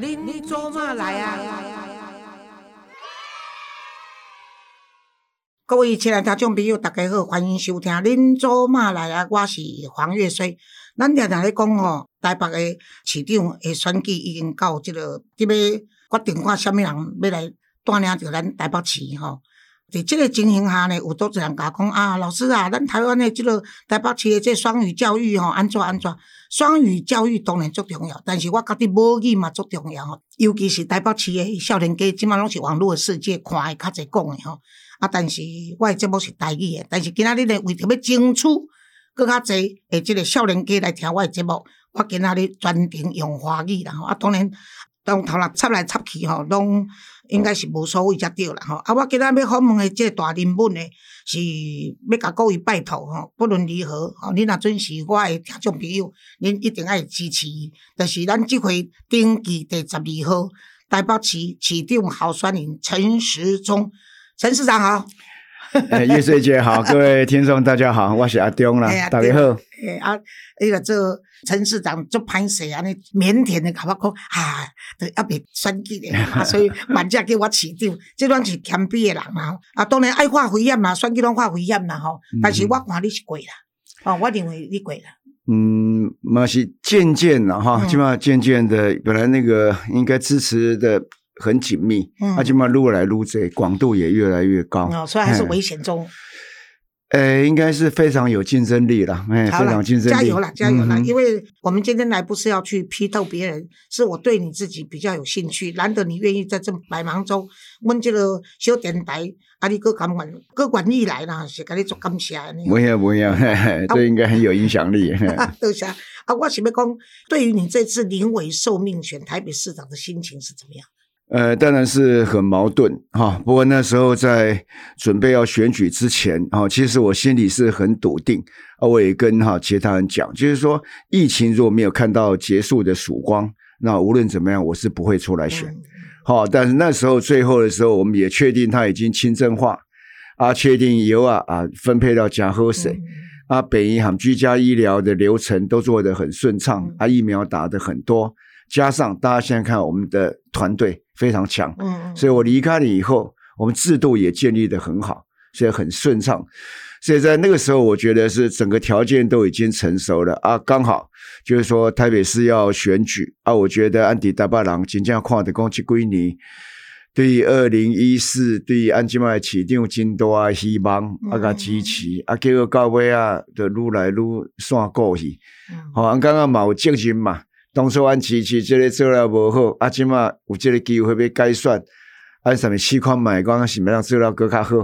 恁做嘛来啊？各位亲爱的听众朋友，大家好，欢迎收听《恁做嘛来啊》，我是黄月水。咱常常咧讲吼，台北的市长的选举已经到即个，即要决定看啥物人要来带领着咱台北市吼。伫即个情形下呢，有多侪人甲讲啊，老师啊，咱台湾的即个台北市的这双语教育吼，安怎安怎？双语教育当然足重要，但是我觉得母语嘛足重要吼。尤其是台北市的少年家，即满拢是网络的世界，看的较侪讲的吼。啊，但是我的节目是台语的，但是今仔日呢，为着要争取更较侪诶，即个少年家来听我的节目，我今仔日专程用华语啦吼。啊，当然，当头来插来插去吼，拢。应该是无所谓才对啦吼，啊，我今仔要访问的即个大人物呢，是要甲各位拜托吼，不论如何吼，恁若准时我的听众朋友，恁一定爱支持。就是咱即回登记第十二号台北市市长候选人陈时中，陈市长好。叶水姐好，各位听众大家好，我是阿中啦，大家好。诶啊，那个做陈市长做歹势安尼腼腆的甲我讲，啊，都还未选举的，所以万只叫我市长，这拢是谦卑的人嘛。啊，当然爱化危险嘛，选举拢化危险啦吼。但是我看你是贵啦，哦，我认为你贵啦。嗯，嘛是渐渐的哈，起码渐渐的，本来那个应该支持的。很紧密，阿基玛撸来撸这，广度也越来越高，哦，所以还是危险中。呃，应该是非常有竞争力了，哎，非常竞争力，加油了，加油了！因为我们今天来不是要去批斗别人，是我对你自己比较有兴趣，难得你愿意在这百忙中，问这个小电台，啊，你各敢管各管意来啦，是跟你做感谢。不要不要，这应该很有影响力。多谢啊！我想要讲，对于你这次临危受命选台北市长的心情是怎么样？呃，当然是很矛盾哈。不过那时候在准备要选举之前啊，其实我心里是很笃定啊。我也跟哈其他人讲，就是说疫情如果没有看到结束的曙光，那无论怎么样，我是不会出来选。好，但是那时候最后的时候，我们也确定他已经轻症化啊，确定油啊啊分配到加喝水啊，北银行居家医疗的流程都做得很顺畅啊，疫苗打得很多。加上大家现在看我们的团队非常强，嗯，所以我离开了以后，我们制度也建立的很好，所以很顺畅。所以在那个时候，我觉得是整个条件都已经成熟了。啊，刚好就是说台北市要选举啊，我觉得安迪大巴郎真正看的攻击归你，对于二零一四对于安吉麦起定金多啊希望啊个支持啊，结果到尾啊就愈来愈散过去，好，刚刚嘛有证人嘛。当初安琪琪这个做了无好，啊，即嘛有这个机会要改选，按什么市况买光是咪让做了更加好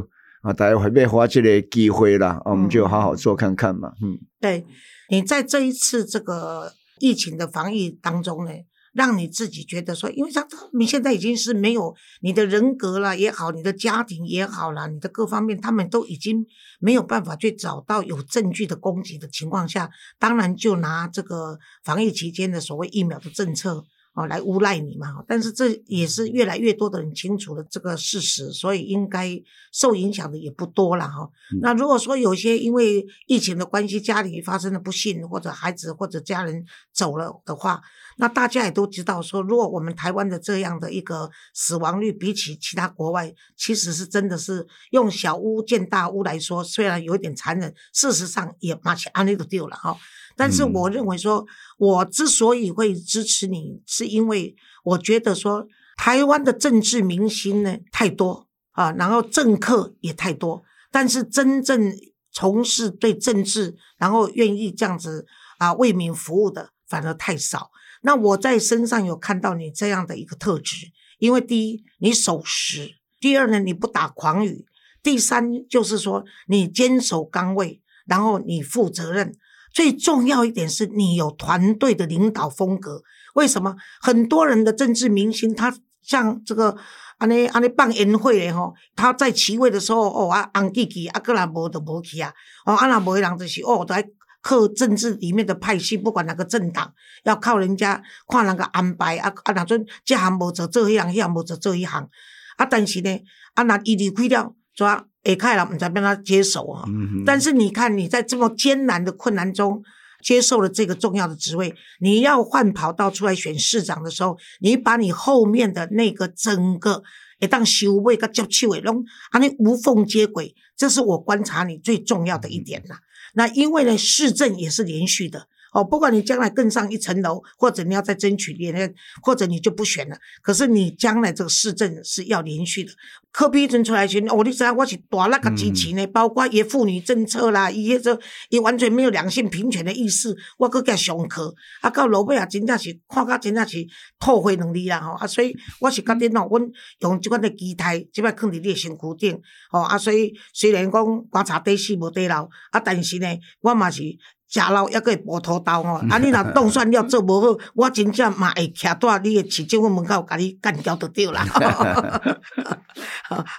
啊？大家会被花这个机会啦，我们就好好做看看嘛。嗯，对你在这一次这个疫情的防疫当中呢？让你自己觉得说，因为他们现在已经是没有你的人格了也好，你的家庭也好了，你的各方面，他们都已经没有办法去找到有证据的攻击的情况下，当然就拿这个防疫期间的所谓疫苗的政策。哦，来诬赖你嘛？但是这也是越来越多的人清楚了这个事实，所以应该受影响的也不多了哈。那如果说有些因为疫情的关系，家里发生了不幸，或者孩子或者家人走了的话，那大家也都知道说，如果我们台湾的这样的一个死亡率比起其他国外，其实是真的是用小巫见大巫来说，虽然有点残忍，事实上也马起安利都丢了哈。但是我认为说，我之所以会支持你，是因为我觉得说，台湾的政治明星呢太多啊，然后政客也太多，但是真正从事对政治，然后愿意这样子啊为民服务的反而太少。那我在身上有看到你这样的一个特质，因为第一你守时，第二呢你不打诳语，第三就是说你坚守岗位，然后你负责任。最重要一点是你有团队的领导风格。为什么很多人的政治明星，他像这个安尼安尼办宴会的吼，他在其位的时候哦啊，昂弟弟啊，个人无就无去啊。哦，啊那无的人就是哦，在靠政治里面的派系，不管哪个政党，要靠人家看人个安排啊啊，哪阵这行无做这一行，那行无做这一行。啊，但是呢，啊那伊离开了，抓。下开了，我们才帮他接手啊。但是你看，你在这么艰难的困难中，接受了这个重要的职位，你要换跑道出来选市长的时候，你把你后面的那个整个一当修位跟接气尾拢啊，你无缝接轨，这是我观察你最重要的一点呐。那因为呢，市政也是连续的。哦，不管你将来更上一层楼，或者你要再争取连任，或者你就不选了。可是你将来这个市政是要连续的。科比阵出来前，哦，你知道我是大那个支持呢，包括伊妇女政策啦，伊迄个伊完全没有两性平权的意思，我搁加上课。啊，到老尾啊，真正是看到真正是吐血能力啦吼。啊，所以我是觉得喏，阮用即款的姿态，即摆放伫你的身躯顶。吼啊，所以虽然讲观察底死无底老，啊，但是呢，我嘛是。食老还佫会补土豆吼，啊！你若当选了做无好，我真正嘛会徛在你的市政府门口，甲你干掉就对啦。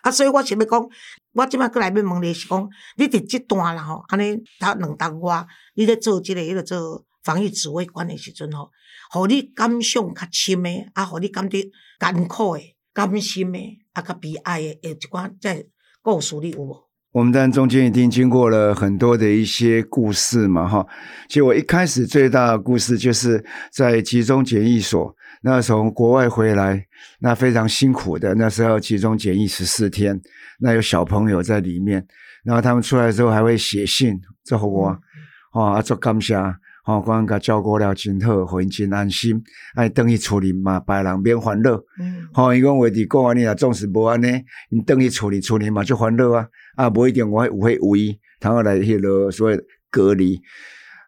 啊，所以我想要讲，我即摆过来要问你是讲，你伫即段啦吼，安尼头两当我，你咧做即个迄个做防疫指挥官的时阵吼，互你感想较深的，啊，互你感觉艰苦的、甘心的，啊，较悲哀的，诶，一寡在故事你有无？我们当然中间一定经过了很多的一些故事嘛，哈。其实我一开始最大的故事就是在集中检疫所，那从国外回来，那非常辛苦的，那时候集中检疫十四天，那有小朋友在里面，然后他们出来之后还会写信，这好我，啊，做感谢。吼，阮甲照顾了真好，互因真安心。哎，等于厝里嘛，别人免烦恼。嗯，吼，伊讲话伫讲安尼啊，总是无安尼。因等于厝里，厝里嘛就烦恼啊。啊，无一定我有迄位，然后来迄落所谓隔离。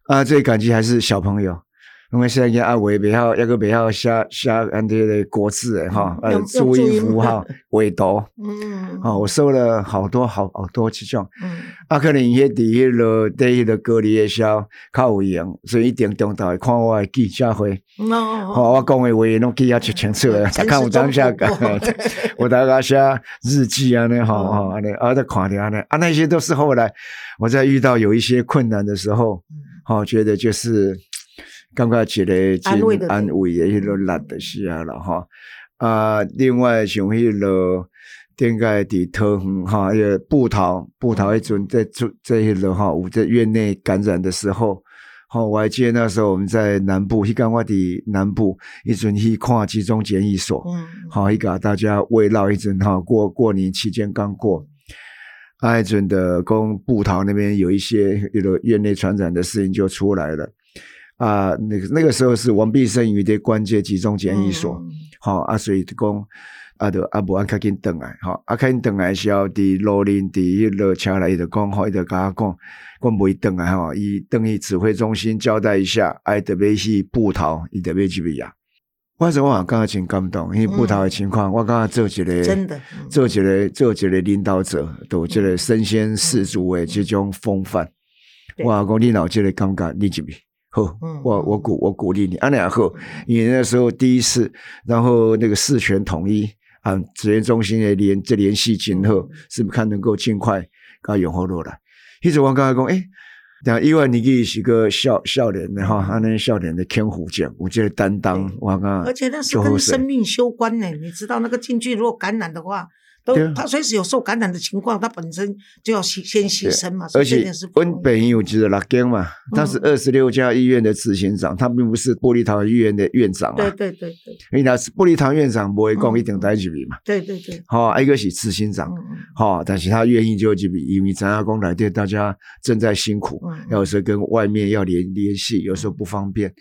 啊，最感激还是小朋友。因为现在阿伟比较，一个比较写写安这个国字诶哈，呃注音符号尾读，嗯，哦，我收了好多好好多这种，嗯，啊，可能迄第一个第一个隔离的时候较有用，所以一定中岛看我的记者会，哦，我讲的话拢记啊清清楚诶，他看我当下个，我大概写日记啊那哈哈安尼，啊在看的安尼，啊那些都是后来我在遇到有一些困难的时候，好觉得就是。感觉一个真安慰的迄落力的是啊了哈啊，另外像迄落顶个伫桃园哈，迄个布桃布桃迄阵在做在迄落哈，有在院内感染的时候，哈，我还记得那时候我们在南部，迄刚我伫南部一阵去看集中检疫所，嗯，好，一个大家围绕一阵哈，过过年期间刚过，一阵的公布桃那边有一些一个院内传染的事情就出来了。啊，那个那个时候是王必胜于的关节集中检疫所，好啊，所以讲啊，就阿伯安开紧等来，好啊，开紧等来时候，伫罗林伫迄落车来，伊就讲好，伊就甲我讲，讲袂等来吼，伊等于指挥中心交代一下，爱特别去布桃，伊特别去不呀？我说我刚刚真感动，因为布桃的情况，我刚刚做一个，真的做一个做一个领导者，都这个身先士卒的这种风范，我讲你老这个感觉，你这边。好，我我鼓我鼓励你，安两后，你那时候第一次，然后那个事权统一啊，职业中心的联这联系今后，是不是看能够尽快搞永和落来？一直我刚才讲，哎，等意外你可以是个笑笑脸的哈，他那笑脸的天虎将，我觉得担当，我刚而且那是跟生命攸关呢，你知道那个进去如果感染的话。他随时有受感染的情况，他本身就要牺先牺牲嘛。而且温本有就是拉根嘛，他是二十六家医院的执行长，他并不是玻璃堂医院的院长啊。对对对对，因为他是玻璃堂院长，不会讲一定待几笔嘛。对对对，好，一个是执行长，好，但是他愿意就几笔，因为张阿公来对大家正在辛苦，有时候跟外面要联联系，有时候不方便。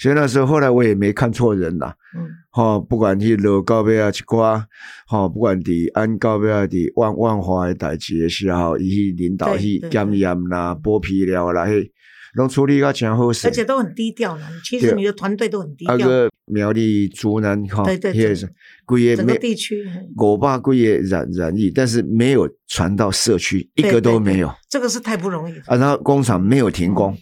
所以那时候，后来我也没看错人啦。嗯，好，不管去落高边啊去刮，好，不管伫安高边啊伫万万华的代志的时候，伊去领导去检验啦、剥皮了啦，嘿，拢处理个真好而且都很低调啦。其实你的团队都很低调。那个苗栗竹南哈，对对对，整个地区我爸贵也染染疫，但是没有传到社区，一个都没有。这个是太不容易。啊，然后工厂没有停工。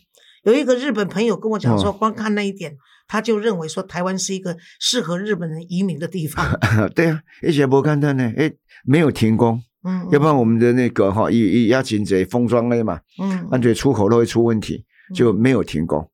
有一个日本朋友跟我讲说，光看那一点，他就认为说台湾是一个适合日本人移民的地方。对啊，而且不看他呢，哎，没有停工，嗯，要不然我们的那个哈，一一压紧这封装类嘛，嗯，按觉出口都会出问题，就没有停工，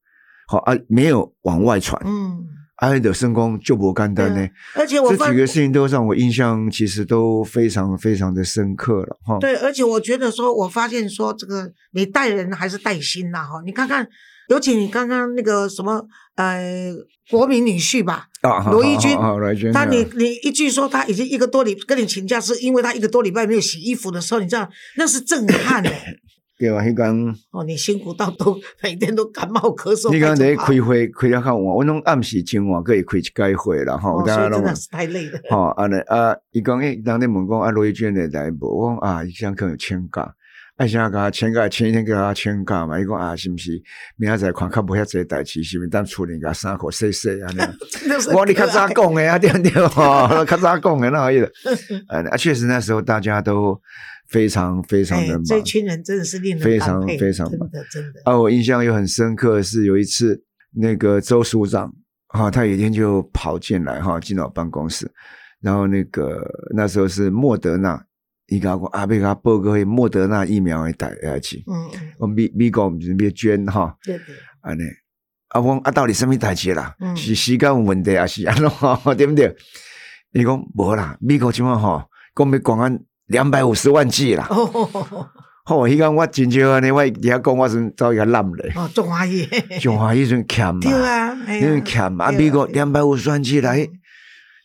好啊，没有往外传，嗯。爱的圣光就不干单呢，而且我这几个事情都让我印象其实都非常非常的深刻了哈。对，而且我觉得说，我发现说这个你带人还是带心呐哈。你看看尤其你刚刚那个什么呃国民女婿吧，啊，罗一军罗一军，他你你一句说他已经一个多礼跟你请假，是因为他一个多礼拜没有洗衣服的时候，你知道那是震撼的。对啊，迄讲哦，你辛苦到都每天都感冒咳嗽。你讲在开会开了较晚，我拢暗时真晚可以开一届会啦吼，所以真的是太累了。吼，安尼啊，伊讲诶，人哋问讲啊，罗一娟诶来无？我讲啊，伊想可能请假，啊，想甲请假，前一天叫他请假嘛。伊讲啊，是毋是明仔载看较无遐济代志，是毋是等处理甲衫裤洗洗安尼。我你 较早讲诶 啊，对对吼，较早讲诶那意思。啊，确实那时候大家都。非常非常的忙，这群人真的是令人非常非常真的真的。啊，我印象又很深刻的是有一次，那个周署长哈，他有一天就跑进来哈，进到办公室，然后那个那时候是莫德纳，伊讲过阿贝卡报告莫德纳疫苗会打下去，嗯嗯，我美美国准备捐哈，对对，安尼，啊我啊到底什么代志啦？是时间问题还是安怎？对不对？伊讲无啦，美国情况哈，讲要广安。两百五十万剂啦！哦，迄个我真少安尼，我底下讲我是遭一个烂嘞。哦，中华医，中华医阵欠嘛，对啊，因为欠嘛。啊，美国两百五十万剂来，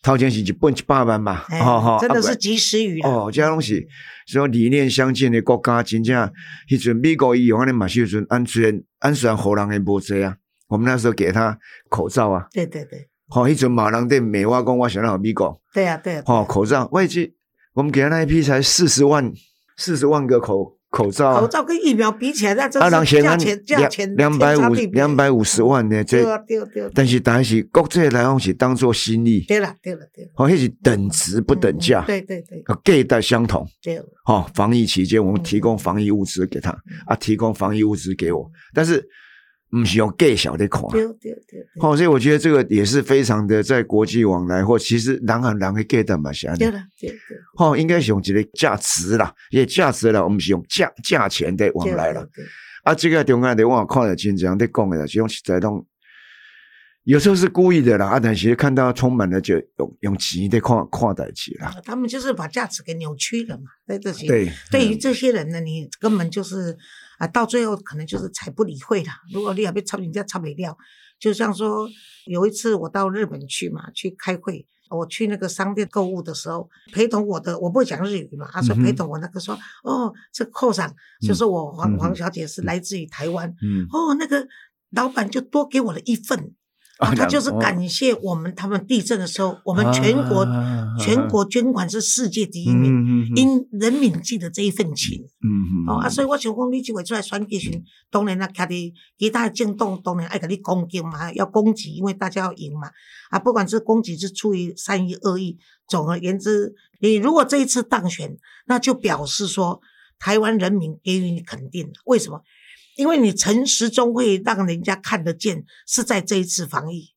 头前是一本一百万嘛，吼吼，真的是及时雨哦，这东西，说理念相近的国家，真正迄阵美国伊用安尼嘛，时阵安全安全好人诶无济啊。我们那时候给他口罩啊，对对对，好，迄阵马人对美化讲，我想要美国，对啊对啊，好口罩，我记。我们给他那一批才四十万，四十万个口口罩。口罩跟疫苗比起来，那真是价钱价钱两百五两百五十万呢。对对对。但是但是国际来讲是当做心意。对了对了对了。好，那是等值不等价。对对对。价带相同。对。好，防疫期间我们提供防疫物资给他，啊，提供防疫物资给我，但是。唔是用计小的看，对对对，好，所以我觉得这个也是非常的在国际往来，或其实人和人会计的嘛，是对了，对对，好，应该是用一个价值啦，也价值啦，我们是用价价钱的往来了。啊，这个中间的我看了真这样在讲的，就用在动，有时候是故意的啦，啊，但是看到充满了就用用钱的看看待起啦。他们就是把价值给扭曲了嘛，对这些，对，对于这些人呢，你根本就是。啊，到最后可能就是才不理会了。如果你要被抄，人家抄没掉。就像说，有一次我到日本去嘛，去开会，我去那个商店购物的时候，陪同我的我不会讲日语嘛，他说陪同我那个说，哦，这扣上就是我黄黄小姐是来自于台湾，嗯哦，那个老板就多给我了一份。他就是感谢我们，他们地震的时候，我们全国全国捐款是世界第一名，因人民记得这一份情。哦啊，所以我想讲，你这位出来选举时，当然啦，他的其他的政党当然爱给你攻击嘛，要攻击，因为大家要赢嘛。啊，不管是攻击是出于善意恶意，总而言之，你如果这一次当选，那就表示说台湾人民给予你肯定。为什么？因为你诚实中会让人家看得见，是在这一次防疫。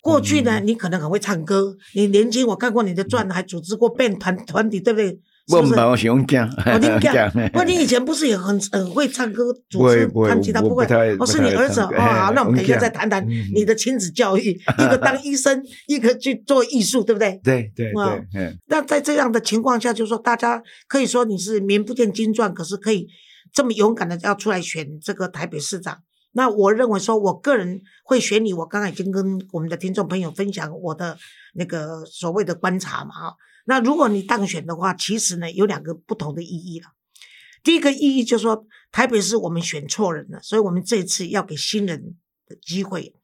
过去呢，你可能很会唱歌，你年轻，我看过你的传，还组织过 变团团体，对不对？不是，我喜欢讲，我听讲。不，你以前不是也很很会唱歌，组织弹吉他，不会？哦，是你儿子啊？那我们等一下再谈谈你的亲子教育，一个当医生，一个去做艺术，对不对？对对对。那在这样的情况下，就是说大家可以说你是名不见经传，可是可以。这么勇敢的要出来选这个台北市长，那我认为说，我个人会选你。我刚刚已经跟我们的听众朋友分享我的那个所谓的观察嘛，哈。那如果你当选的话，其实呢有两个不同的意义了。第一个意义就是说，台北市我们选错人了，所以我们这次要给新人的机会。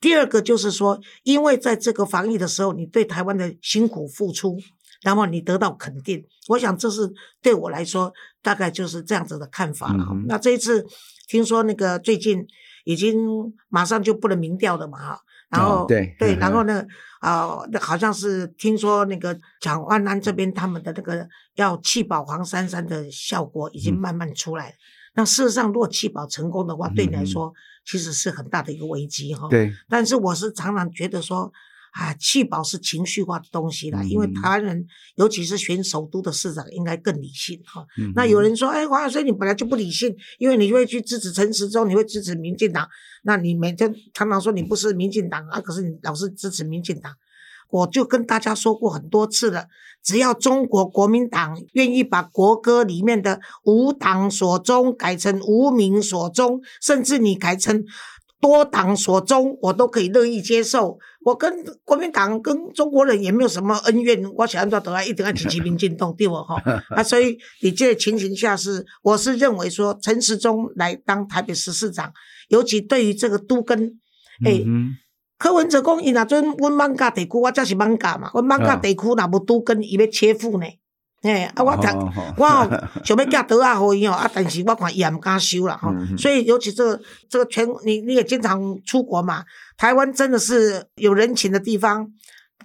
第二个就是说，因为在这个防疫的时候，你对台湾的辛苦付出。那么你得到肯定，我想这是对我来说大概就是这样子的看法了。那这一次听说那个最近已经马上就不能民调了嘛哈，然后对对，然后 呢啊，好像是听说那个蒋万安这边他们的那个要弃保黄珊珊的效果已经慢慢出来。那事实上，如果弃保成功的话，对你来说其实是很大的一个危机哈。对，但是我是常常觉得说。啊，气保是情绪化的东西啦，因为台湾人，尤其是选首都的市长，应该更理性哈。那有人说，哎，黄晓生你本来就不理性，因为你会去支持陈时中，你会支持民进党，那你每天常常说你不是民进党啊，可是你老是支持民进党。我就跟大家说过很多次了，只要中国国民党愿意把国歌里面的“无党所终”改成“无名所终”，甚至你改成。多党所宗，我都可以乐意接受。我跟国民党、跟中国人也没有什么恩怨，我想要都要一定要支持民进党，对我哈 啊。所以你这情形下是，我是认为说陈时中来当台北市市长，尤其对于这个都跟，哎，柯文哲讲，伊那阵阮艋舺地区，我则是艋舺嘛，阮艋舺地区若无都跟，伊要切腹呢。哎，啊，我读，我想要寄刀啊，互伊哦，啊，但是我看伊也毋敢收啦，吼。所以，尤其这个这个全，你你也经常出国嘛，台湾真的是有人情的地方，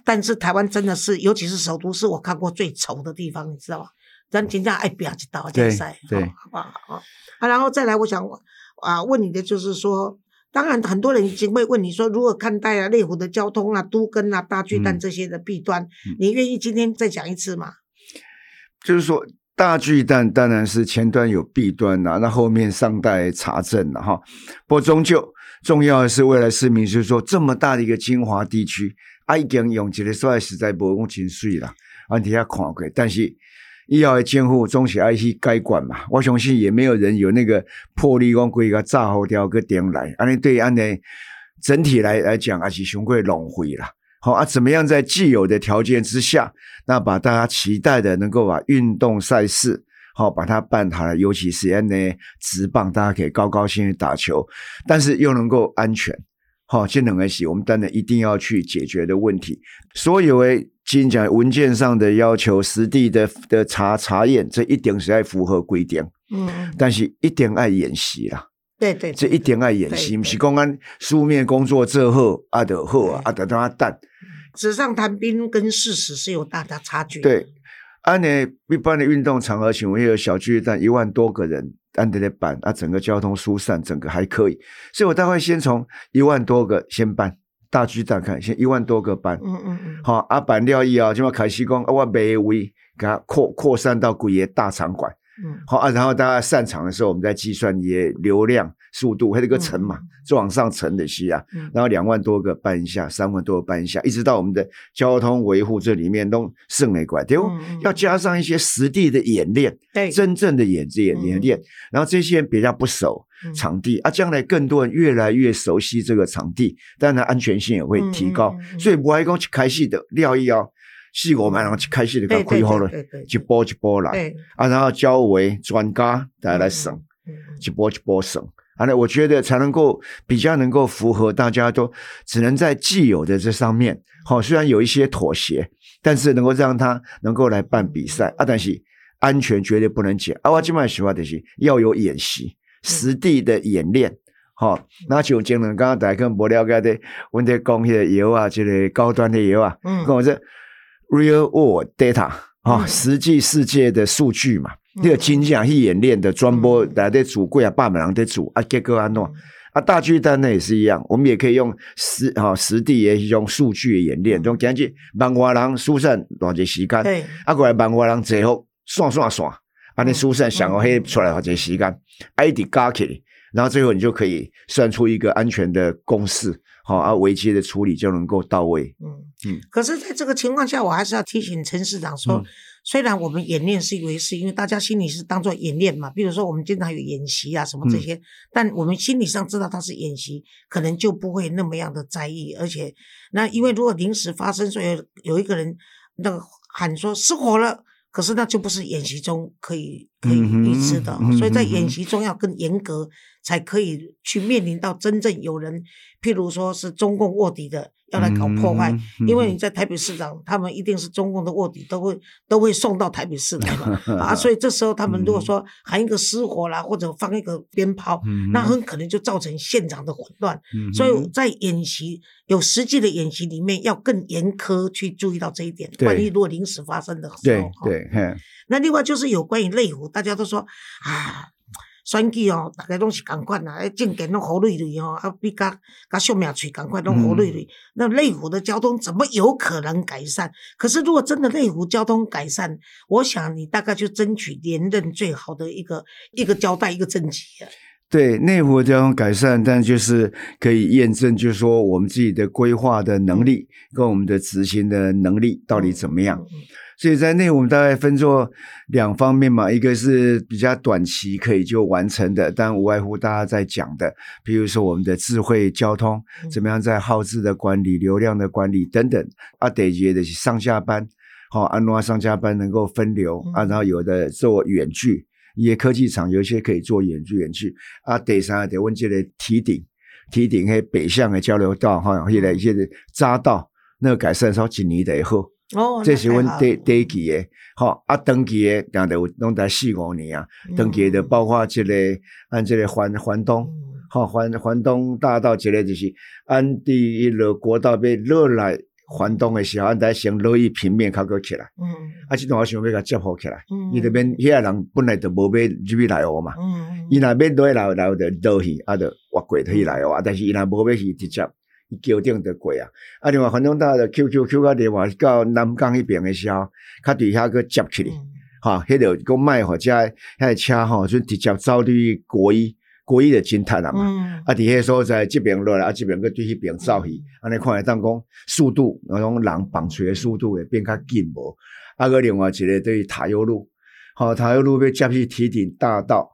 但是台湾真的是，尤其是首都，是我看过最丑的地方，你知道吗？咱真正爱不要知道，对对，好不好？啊，然后再来，我想啊，问你的就是说，当然很多人已经会问你说，如何看待啊，内湖的交通啊，都跟啊，大巨蛋这些的弊端，你愿意今天再讲一次吗？就是说，大巨蛋当然是前端有弊端呐，那后面尚待查证了哈。不过终究重要的是，未来市民就是说，这么大的一个精华地区，啊已经用起来说实在不公情水了，啊底下看过，但是医后的监护总是爱去改管嘛。我相信也没有人有那个魄力讲规个炸好掉个点来，安尼对安尼整体来来讲，还是相对浪费了。好啊，怎么样在既有的条件之下，那把大家期待的能够把运动赛事好把它办好了，尤其是 N A 直棒，大家可以高高兴兴打球，但是又能够安全，好，这两个是我们当然一定要去解决的问题。所有的今讲文件上的要求，实地的的查查验，这一点是在符合规定，嗯，但是一点爱演习啦。对对，这一点爱演习，不是公安书面工作之后啊的后啊啊的他蛋。纸上谈兵跟事实是有大大差距。对，按呢一般的运动场合，请问有小巨蛋一万多个人按得的办，啊，整个交通疏散，整个还可以。所以我大概先从一万多个先办大巨蛋看，先一万多个班。嗯嗯嗯。好，啊办了以后，就把凯西讲，我每位给他扩扩散到古爷大场馆。嗯。好啊，然后大家散场的时候，我们再计算也流量。速度还有个乘嘛，就往上乘的西啊，然后两万多个搬一下，三万多个搬一下，一直到我们的交通维护这里面都剩了一块，对不？要加上一些实地的演练，对，真正的演演演练，然后这些人比较不熟场地啊，将来更多人越来越熟悉这个场地，当然安全性也会提高，所以不爱讲去开戏的廖一瑶，是我们然后去开戏的个规划了，一波一波来，啊，然后交为专家大家来审，一波一波审。啊，那我觉得才能够比较能够符合大家都只能在既有的这上面，好，虽然有一些妥协，但是能够让他能够来办比赛。啊，但是安全绝对不能减。啊，我今晚喜欢的是要有演习，实地的演练，好，那就讲了，刚刚大家跟不了解的，问题讲些油啊，这个高端的油啊，嗯，跟我说 real world data 啊，实际世界的数据嘛。那个金匠去演练的专播来的主柜啊，八百人的主啊，结果安诺啊，大巨蛋呢也是一样，我们也可以用实啊实地也用数据演练，用根据万华人疏散多少时间，啊过来万华人最后算算算，啊你疏散想要黑出来多少时间，ID 加起来，然后最后你就可以算出一个安全的公式，好啊危机的处理就能够到位。嗯嗯，可是在这个情况下，我还是要提醒陈市长说。虽然我们演练是一回事，因为大家心里是当做演练嘛。比如说我们经常有演习啊什么这些，但我们心理上知道它是演习，可能就不会那么样的在意。而且，那因为如果临时发生，所以有一个人那个喊说失火了。可是那就不是演习中可以可以预知的，所以在演习中要更严格，才可以去面临到真正有人，譬如说是中共卧底的要来搞破坏，因为你在台北市长，他们一定是中共的卧底，都会都会送到台北市来嘛 啊，所以这时候他们如果说喊一个失火啦，或者放一个鞭炮，那很可能就造成现场的混乱，所以在演习。有实际的演习里面要更严苛去注意到这一点，万一如果临时发生的时候，对对，那另外就是有关于内湖，大家都说啊，选举哦，大家拢是共款呐，证件拢好累累哦，啊比甲甲小命嘴共款拢好累累。那内湖的交通怎么有可能改善？可是如果真的内湖交通改善，我想你大概就争取连任最好的一个一个交代一个政绩啊。对内湖交通改善，但就是可以验证，就是说我们自己的规划的能力跟我们的执行的能力到底怎么样。所以在内我们大概分作两方面嘛，一个是比较短期可以就完成的，但无外乎大家在讲的，比如说我们的智慧交通，怎么样在耗资的管理、流量的管理等等。啊，第二的是上下班，好，安诺上下班能够分流啊，然后有的做远距，一些科技厂有一些可以做远距远距。啊，第三得问这个提顶，提顶迄北向的交流道哈，现在一些匝道那个改善稍几年的以后。哦，这是阮第第一期的，好啊，登记的，然后有拢在四五年啊，登记的包括这个按即个环环东，好环环东大道，这个就是按第一路国道被落来环东的时候，按在先落去平面较过起来，嗯，啊，即段我想要甲接好起来，嗯，伊那边遐人本来就无要入去来哦嘛，嗯，伊那边都来来就落去，啊，就挖过去来啊，但是伊那无要去直接。桥顶着过啊！啊，另外环东大的 QQQ 啊，另外到南港迄边的时候，较底下个接起来，哈，迄个个卖或者遐车吼，就直接走去国一，国一的金滩啊嘛。啊，伫迄所在这边落来，啊，这边个对迄边走去，安尼看来当讲速度，那种人绑锤的速度会变较紧无。啊，个另外一个对塔悠路，好，塔悠路要接去提顶大道。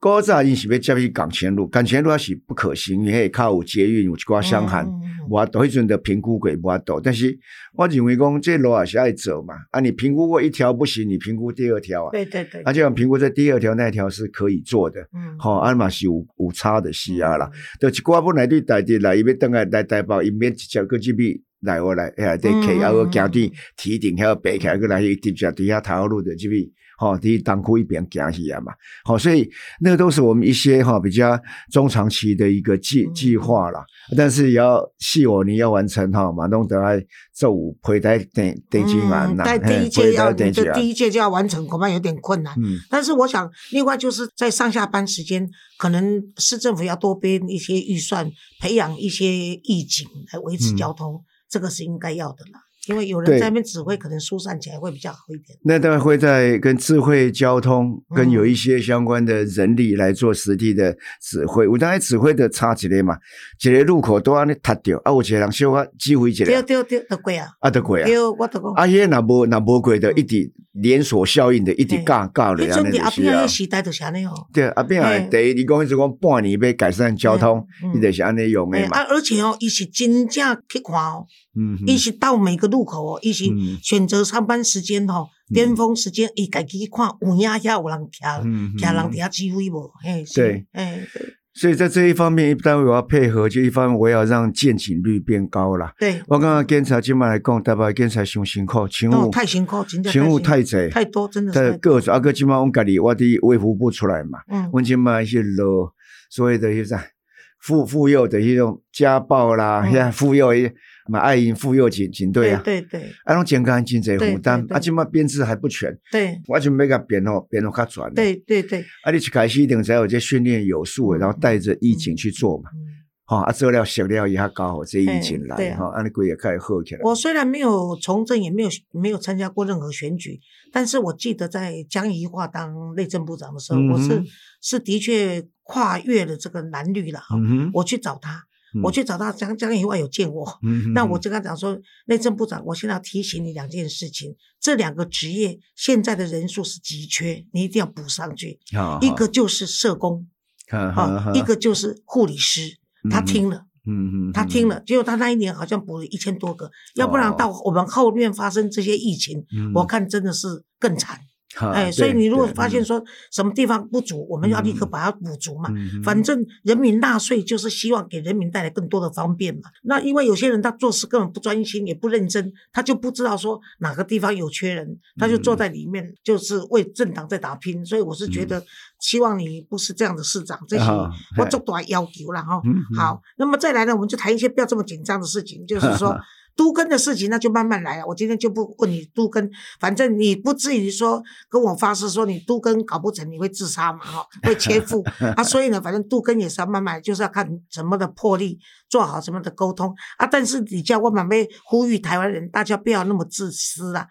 高早因是要接去港前路，港前路也是不可行，因为靠有捷运有一寡相限，无都迄阵的评估过无多。但是我认为讲这路也是爱走嘛，啊，你评估过一条不行，你评估第二条啊，对对对，而且评估这第二条那条是可以做的，嗯，好，啊嘛是有有差的是啊啦，就一寡本来对台地来，伊要等来来台北，伊免直接过这边来我来，哎，得开啊个行对提顶还要白开个来直接底下台路的这边。好，第一当库一边行起来嘛，好，所以那个都是我们一些哈比较中长期的一个计计划啦。但是也要细我你要完成哈，马东德爱做五回台等等金完那，在第一届要你的第一届就要完成，恐怕有点困难。嗯，但是我想，另外就是在上下班时间，可能市政府要多编一些预算，培养一些义警来维持交通，这个是应该要的啦。因为有人在那边指挥，可能疏散起来会比较好一点。那当然会在跟智慧交通跟有一些相关的人力来做实地的指挥。我当然指挥的差几类嘛，几个路口都安尼塌掉啊，有一个人小可机会一个。丢丢丢，得贵啊！啊，得贵啊！对我得讲。啊，伊那无那无贵的，一点连锁效应的，一点尬尬的。你从阿边个时代就是安尼哦。对，阿边啊，第一你讲一直讲半年要改善交通，伊就是安尼用的嘛。啊，而且哦，伊是真正去看哦。嗯，伊是到每个路口哦，伊是选择上班时间吼，巅峰时间，伊家己去看有影遐有人徛，徛人伫遐指挥无？嘿，对，哎，所以在这一方面，单位我要配合，就一方面我要让见警率变高啦。对，我刚刚检查今麦来讲，代表检查上辛苦，勤务太辛苦，勤务太侪，太多，真的。在各阿哥今麦我家己我伫微服部出来嘛，嗯，我今麦是落所谓的就是妇妇幼的一种家暴啦，遐妇幼。嘛，爱因妇幼警警队啊，对对，啊，种健康经济负担，啊，今嘛编制还不全，对，我就没甲编哦，编哦较全，对对对，啊，你去开始一定才有这训练有素，然后带着疫情去做嘛，好，啊，做了学了以后搞好这疫情来，哈，安尼鬼也开始好起来。我虽然没有从政，也没有没有参加过任何选举，但是我记得在江宜桦当内政部长的时候，我是是的确跨越了这个蓝绿了哈，我去找他。我去找他，江江以外有见我，那我就跟他讲说，内政部长，我现在要提醒你两件事情，这两个职业现在的人数是急缺，你一定要补上去。一个就是社工，啊，一个就是护理师。他听了，嗯嗯，他听了，结果他那一年好像补了一千多个，要不然到我们后面发生这些疫情，我看真的是更惨。哎，所以你如果发现说什么地方不足，我们要立刻把它补足嘛。反正人民纳税就是希望给人民带来更多的方便嘛。那因为有些人他做事根本不专心，也不认真，他就不知道说哪个地方有缺人，他就坐在里面就是为政党在打拼。所以我是觉得，希望你不是这样的市长，这些我做多要求了哈。好，那么再来呢，我们就谈一些不要这么紧张的事情，就是说。都跟的事情那就慢慢来了，我今天就不问你都跟，反正你不至于说跟我发誓说你都跟搞不成你会自杀嘛哈，会切腹啊，所以呢，反正都跟也是要慢慢，就是要看什么的魄力，做好什么的沟通啊。但是你叫我满被呼吁台湾人，大家不要那么自私啊。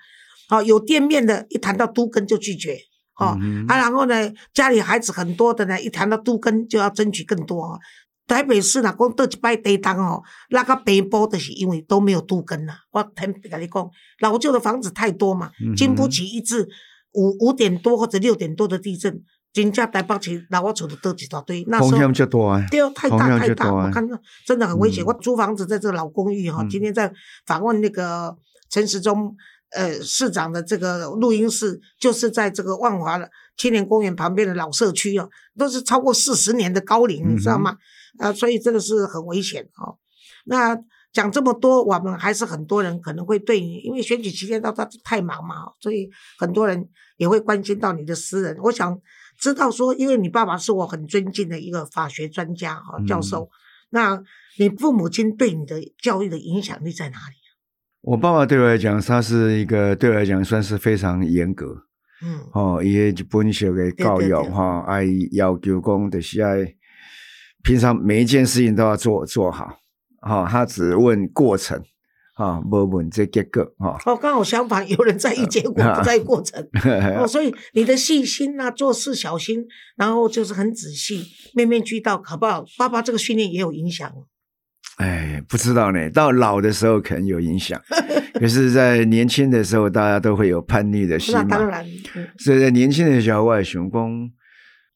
好，有店面的，一谈到都跟就拒绝，哦啊，然后呢，家里孩子很多的呢，一谈到都跟就要争取更多。台北市若讲倒一摆地当吼，那个北坡就是因为都没有杜根啦。我坦白跟你讲，老旧的房子太多嘛，经不起一次五五点多或者六点多的地震，真正台北市老我厝就倒一大堆。那时候风险就多啊，对，太大太大，我看到真的很危险。嗯我租房子在这个老公寓哈，嗯今天在访问那个陈时中呃市长的这个录音室，就是在这个万华的青年公园旁边的老社区哦，都是超过四十年的高龄，你知道吗？啊，所以真的是很危险哦。那讲这么多，我们还是很多人可能会对你，因为选举期间到他太忙嘛，所以很多人也会关心到你的私人。我想知道说，因为你爸爸是我很尊敬的一个法学专家哈、教授，那你父母亲对你的教育的影响力在哪里？我爸爸对我来讲，他是一个对我来讲算是非常严格嗯哦，伊个一本小的教育哈，爱要求讲就是爱平常每一件事情都要做做好，哈、他只问过程，哈、不问这结果，哈、哦，刚好相反，有人在意结果，不在意过程。哦，所以你的细心啊，做事小心，然后就是很仔细，面面俱到，好不好？爸爸这个训练也有影响。哎，不知道呢，到老的时候可能有影响，可是，在年轻的时候，大家都会有叛逆的心嘛。那当然，嗯所以在年轻的时候，我也想讲，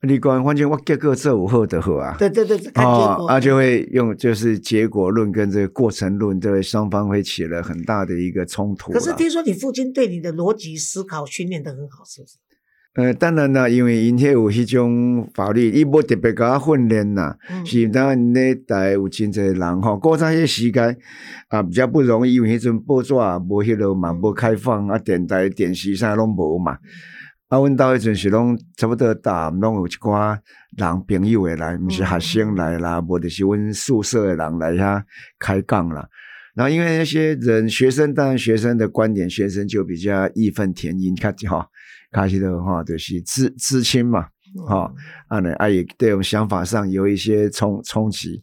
你讲，反正我结果做有好就好啊。对对对，看结果。哦，啊，就会用就是结果论跟这个过程论，对双方会起了很大的一个冲突。可是听说你父亲对你的逻辑思考训练得很好，是不是？呃，当然啦，因为因迄有迄种法律，伊无特别甲我训练啦，嗯是当然那代有真侪人吼，过早迄时间啊比较不容易，因为迄阵报纸啊无迄落嘛，无开放啊，电台、电视啥拢无嘛。啊，阮兜迄阵是拢差不多大，拢有一寡人朋友会来，毋是学生来啦，无就是阮宿舍的人来遐开讲啦。然后因为那些人学生，当然学生的观点，学生就比较义愤填膺，较吼，开始的话就是知知青嘛，吼、啊呢啊也对我们想法上有一些冲冲击。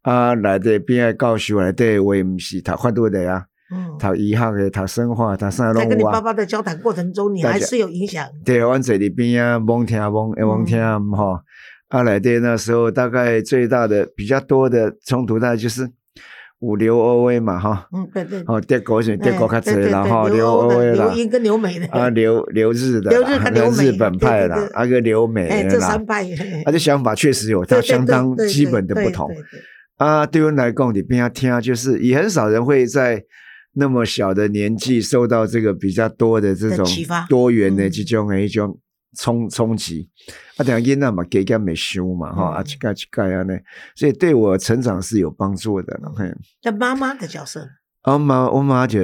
啊，来的边爱教授来对，我也毋是读法律的啊，嗯，读医学的，读生化，读啥在跟你。爸爸的交谈过程中，你还是有影响。对，阮坐伫边啊，罔听罔罔听吼。啊，来的那时候大概最大的比较多的冲突，大概就是五流欧威嘛，哈。嗯，对对。哦，德国是德国较对侪啦，吼，对对留欧威啦留，英跟留美的。啊，留留日的啦，留日跟留日本派啦对对，对啊个留美哎，的啦这三，派。啊，这想法确实有它对对相当基本的不同啊。对我来讲，你边要听，就是也很少人会在那么小的年纪受到这个比较多的这种多元的嗯这种的一种冲冲击。啊，等下囡仔嘛，加减没修嘛，哈，嗯啊，一盖一盖啊呢，所以对我成长是有帮助的那妈妈的角色啊我妈我妈就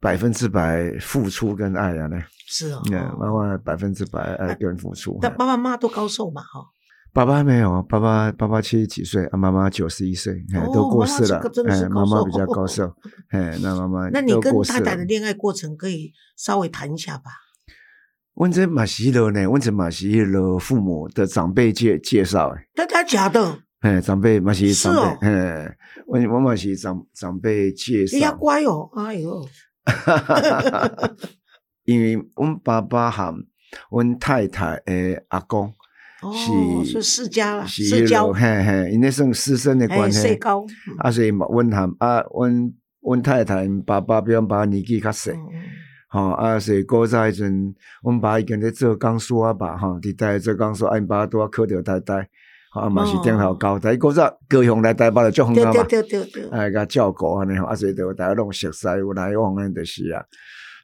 百分之百付出跟爱啊呢，是哦。嗯，妈妈百分之百爱跟付出。嘿但爸爸妈妈都高寿嘛，哈。爸爸没有，爸爸爸爸七十几岁，啊，妈妈九十一岁，哎哦都过世了哎，妈妈比较 高寿，哎，那妈妈 那你跟都过世了太太的。恋爱过程可以稍微谈一下吧？阮这嘛是迄落呢，阮这嘛是迄落父母的长辈介介绍哎，真的假的？哎，长辈嘛是长是哦辈，哎，我我马西长长辈介你要绍，乖哦，哎呦，因为我们爸爸和阮太太的阿公哦，是是世家啦，是世交。嘿嘿，因那算师生的哎，关系，世高，啊，所以嘛，阮含啊，阮阮太太爸爸比阮爸年纪较细。嗯嗯。吼、啊，所以古早迄阵，阮爸已经咧做工书啊吧，吼，伫台做工书，啊，因爸拄啊考着台大，吼，啊嘛是顶头交代，古早高雄来台北就足远啊嘛，哎，甲照顾安尼吼，啊，所以就大家拢熟悉，有来往安就是啊。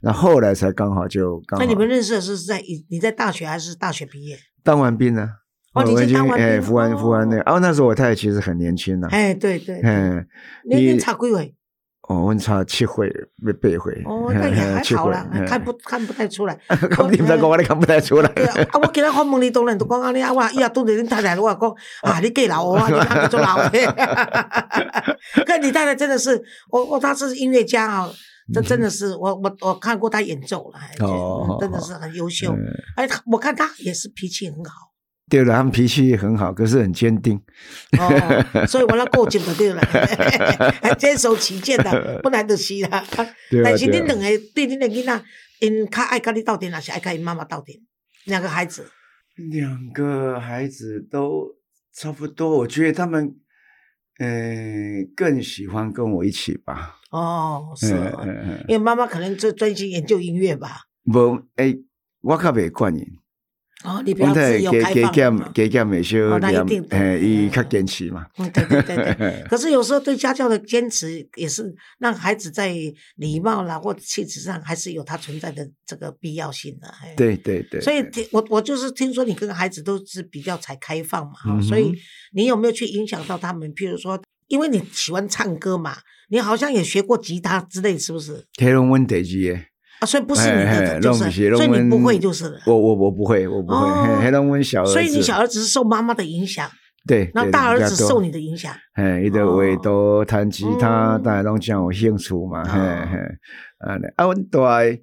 那后来才刚好就刚好。那你们认识的是在你你在大学还是大学毕业？当完兵了。哦你已经我已经哎，当完兵了服完服完那。哦啊，那时候我太太其实很年轻呐，哎，对对，对嗯，你你你差几岁？哦，温差七回，没八回。哦，那也还好啦，嘿看不看不太出来。看你毋知讲，我都看不太出来。对啊，啊，我今仔访问你，当然就讲安尼啊，我伊也拄着恁太太，我也讲啊，你给老啊，你看得出老的。可你太太真的是，我我她是音乐家啊，这真的是我我我看过他演奏了，真的是很优秀。嗯哎，她我看他也是脾气很好对了，他们脾气很好，可是很坚定。哦，所以我要过劲就对了，还坚守己见的，不然就是啦。对啊但是对啊恁两个对恁的囡仔，因较爱跟你斗阵，还是爱跟因妈妈斗阵？两个孩子，两个孩子都差不多，我觉得他们，呃，更喜欢跟我一起吧。哦，是嗯哦，嗯嗯，因为妈妈可能就专心研究音乐吧。无诶，我较袂惯因。哦，你比阮较自由加开放加减嘛。加减会小哦那一念定的嘿，伊嗯较坚持嘛。嗯，对对对对。可是有时候对家教的坚持，也是让孩子在礼貌啦或者气质上，还是有它存在的这个必要性的。嘿对对对，所以听我我就是听说你跟孩子都是比较才开放嘛，所以你有没有去影响到他们？譬如说，因为你喜欢唱歌嘛，你好像也学过吉他之类，是不是？迄拢阮第二个。啊，所以不是你的，就是，所以你不会就是了。我我我不会，我不会，哦嘿，迄拢阮小儿子。所以你小儿子是受妈妈的影响，对，那大儿子受你的影响。嘿，伊就画图、弹吉他，嗯大家拢讲有兴趣嘛，嘿哦嘿，啊，啊，阮大的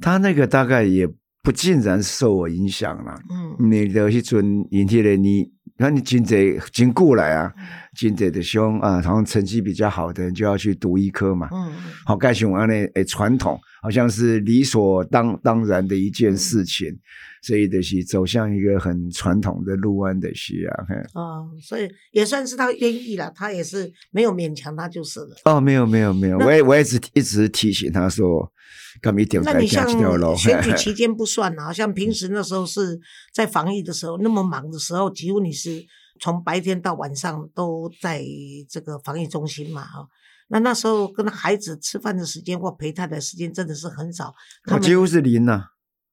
他那个大概也不尽然受我影响啦。嗯你的迄阵因迄个你，那你真济真久来啊，真济的兄啊，好像成绩比较好的人就要去读医科嘛。嗯。嗯好，盖像安尼诶传统，好像是理所当当然的一件事情，所以就是走向一个很传统的路安的戏啊。嘿哦，所以也算是他愿意了，他也是没有勉强他就是了。哦，没有没有没有，我也我也一直一直提醒他说，那你像。选举期间不算啊，像平时那时候是在防疫的时候，那么忙的时候，几乎你是从白天到晚上都在这个防疫中心嘛，哈。那那时候跟孩子吃饭的时间或陪他的时间真的是很少。他几乎是零呐，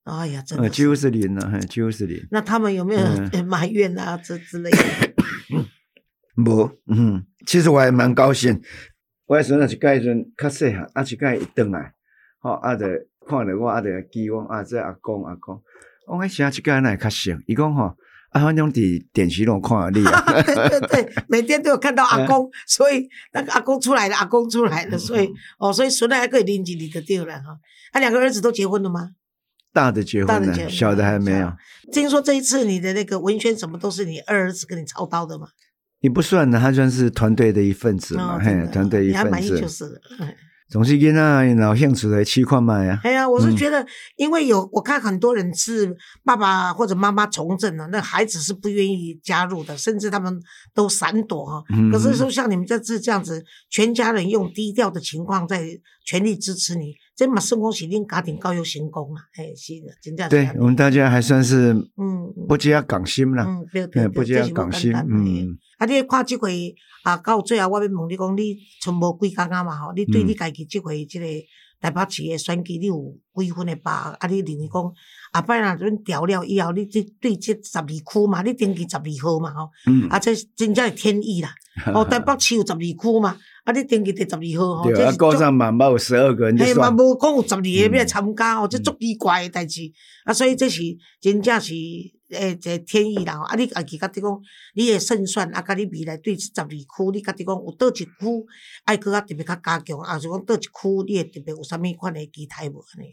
哎呀，真呃，的几乎是。是零呐，嘿几乎是零。那他们有没有嗯 埋怨啊，这之类的？无，嗯，其实我还蛮高兴。我迄阵啊，一届迄阵较细汉，啊，是介一转来，吼，啊，着看着我，啊，着记我，啊，这阿公阿公，我迄时啊，一届哪会较熟？伊讲吼，啊，反正伫电视拢有看到你啊。对对对，每天都有看到阿公，所以那个阿公出来了，阿公出来了，所以哦，所以孙还可以拎起你的对了哈。他两个儿子都结婚了吗？大的结婚了，小的还没有听说这一次你的那个文宣什么都是你二儿子跟你操刀的嘛？你不算的，他算是团队的一份子嘛，哦，嘿，团队一份你还满意就子。是了。嗯总是囡仔有兴趣来试看卖啊。哎呀，我是嗯觉得，因为有我看很多人是爸爸或者妈妈从政了，那孩子是不愿意加入的，甚至他们都闪躲哈。嗯可是说像你们这次这样子，全家人用低调的情况在全力支持你，这嘛算讲是恁家庭教育成功啊！哎，是的，真正对我们大家还算是嗯不加港心啦，嗯，对对哎，对，不这是无加港心嗯。啊，你看即回啊，到最后我要问你讲，你剩无几工啊嘛吼，你对嗯你家己即回即个台北市的选举，你有几分的把握？啊，你认为讲啊摆若准调了以后，你对对这十二区嘛，你登记十二号嘛吼，嗯，啊，这真正是天意啦。哦，台北市有十二区嘛，啊，你登记第十二号吼，对啊，这高三嘛嘛有十二个人就嘿嘛，算。无讲有十二个要来嗯参加哦，这足奇怪的代志。啊，所以这是真正是诶，一个天意啦。吼啊，你家己家己讲，你诶胜算啊，甲你未来对这十二区，你家己讲有倒一区爱搁较特别较加强，啊，是讲倒一区你会特别有啥物款的期待无安尼？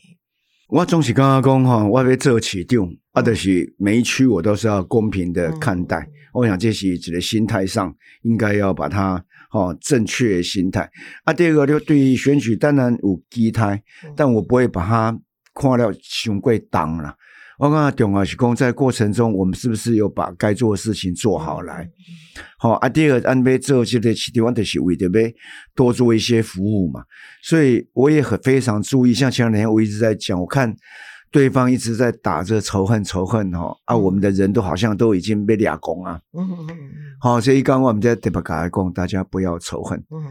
我总是刚刚讲哈，我要做市长，啊，就是每一区我都是要公平的嗯看待。我想这是一个心态上应该要把它哦正确的心态。啊，第二个就对于选举当然有期待，嗯但我不会把它看了伤过重啦。我刚刚重要是讲，在过程中我们是不是有把该做的事情做好来？好、啊，第二个按要做这个市场，就是为着要多做一些服务嘛。所以我也很非常注意，像前两天我一直在讲，我看对方一直在打着仇恨仇恨哈、啊，嗯我们的人都好像都已经被俩攻啊。嗯嗯嗯好、所以刚刚我们在特别跟他讲，大家不要仇恨。嗯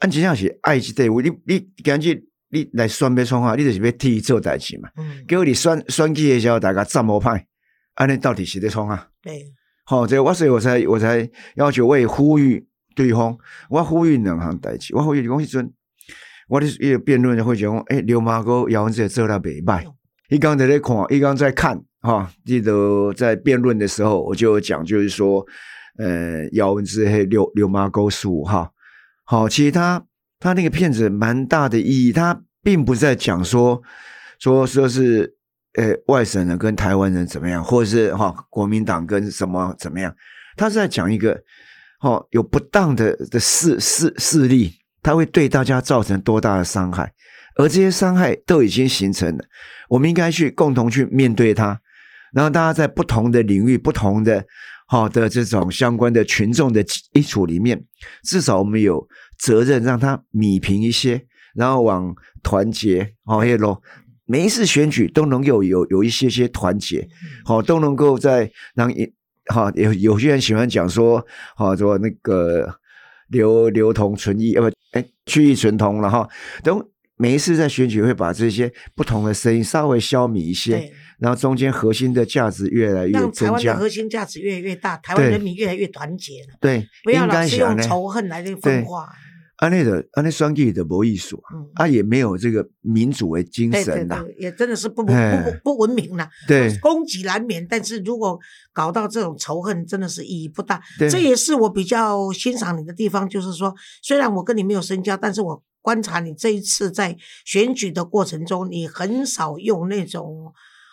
安吉像是爱这队伍，你你感觉你来选要创啊，你就是要替伊做代志嘛。嗯，结果你选选举的时候，大家赞无派，安尼到底是在创啊？对，好、这我所以我才我才要求我也呼吁对方，我呼吁两项代志，我呼吁你讲迄阵，我的一个辩论会讲，诶、刘马哥姚文智做得袂歹，伊刚在咧看，伊刚在看，哈、记得在辩论的时候，我就讲，就是说，呃，姚文志嘿刘刘马沟十五号，好、其实他他那个片子蛮大的意义，他并不在讲说说说是呃外省人跟台湾人怎么样，或者是哈、国民党跟什么怎么样，他是在讲一个哦有不当的的势势势力，它会对大家造成多大的伤害，而这些伤害都已经形成了，我们应该去共同去面对它。然后大家在不同的领域、不同的好的这种相关的群众的基础里面，至少我们有责任让他米平一些，然后往团结哦，耶喽。每一次选举都能有有有一些些团结，好都能够在让一好有有些人喜欢讲说，好说那个流流同存异，呃不哎去异存同了哈。等每一次在选举会把这些不同的声音稍微消弭一些，然后中间核心的价值越来越增加，台湾的核心价值越来越大，台湾人民越来越团结了。对，不要老是用仇恨来分化。安内的安内双计的博弈所，啊也没有这个民主为精神呐，也真的是不不不不文明了。对，攻击难免，但是如果搞到这种仇恨，真的是意义不大。这也是我比较欣赏你的地方，就是说，虽然我跟你没有深交，但是我观察你这一次在选举的过程中，你很少用那种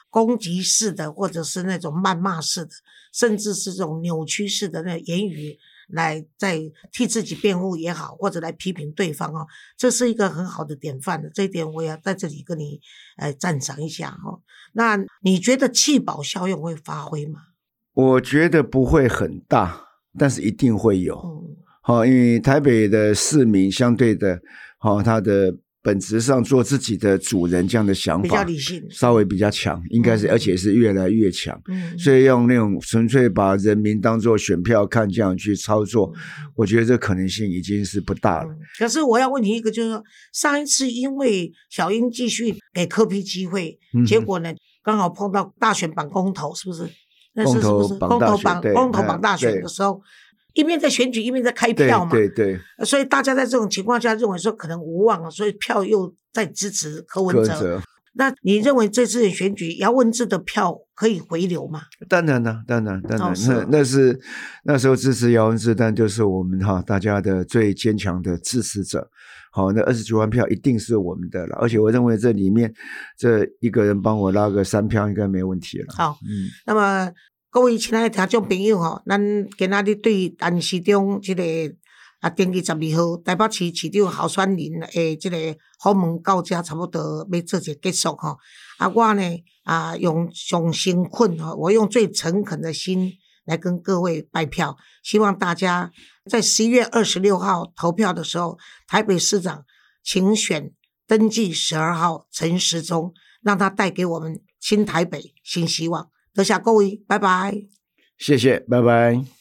攻击式的，或者是那种谩骂式的，甚至是这种扭曲式的那言语。来在替自己辩护也好，或者来批评对方哦，这是一个很好的典范的。这一点我也在这里跟你呃赞赏一下哦。那你觉得气保效用会发挥吗？我觉得不会很大，但是一定会有。好，因为台北的市民相对的，好他的。本质上做自己的主人这样的想法，比较理性，稍微比较强，应该是，而且是越来越强。嗯，所以用那种纯粹把人民当做选票看这样去操作，我觉得这可能性已经是不大了。可是我要问你一个，就是说上一次因为小英继续给科批机会，结果呢刚好碰到大选绑公投，是不是？那是是不是公投绑公投绑大选的时候？一面在选举，一面在开票嘛，对对，所以大家在这种情况下认为说可能无望了，所以票又在支持柯文哲。那你认为这次选举姚文智的票可以回流吗？当然了，当然，当然，那那是那时候支持姚文智，但就是我们哈大家的最坚强的支持者。好，那二十九万票一定是我们的了，而且我认为这里面这一个人帮我拉个三票应该没问题了。好，嗯，那么。各位亲爱的听众朋友吼，咱今仔日对陈市长这个啊，登记十二号台北市市长候选人诶，这个访问到这差不多要做一个结束吼。啊，我呢啊用上心困吼，我用最诚恳的心来跟各位拜票，希望大家在十一月二十六号投票的时候，台北市长请选登记十二号陈时中，让他带给我们新台北新希望。多谢各位，拜拜。谢谢，拜拜。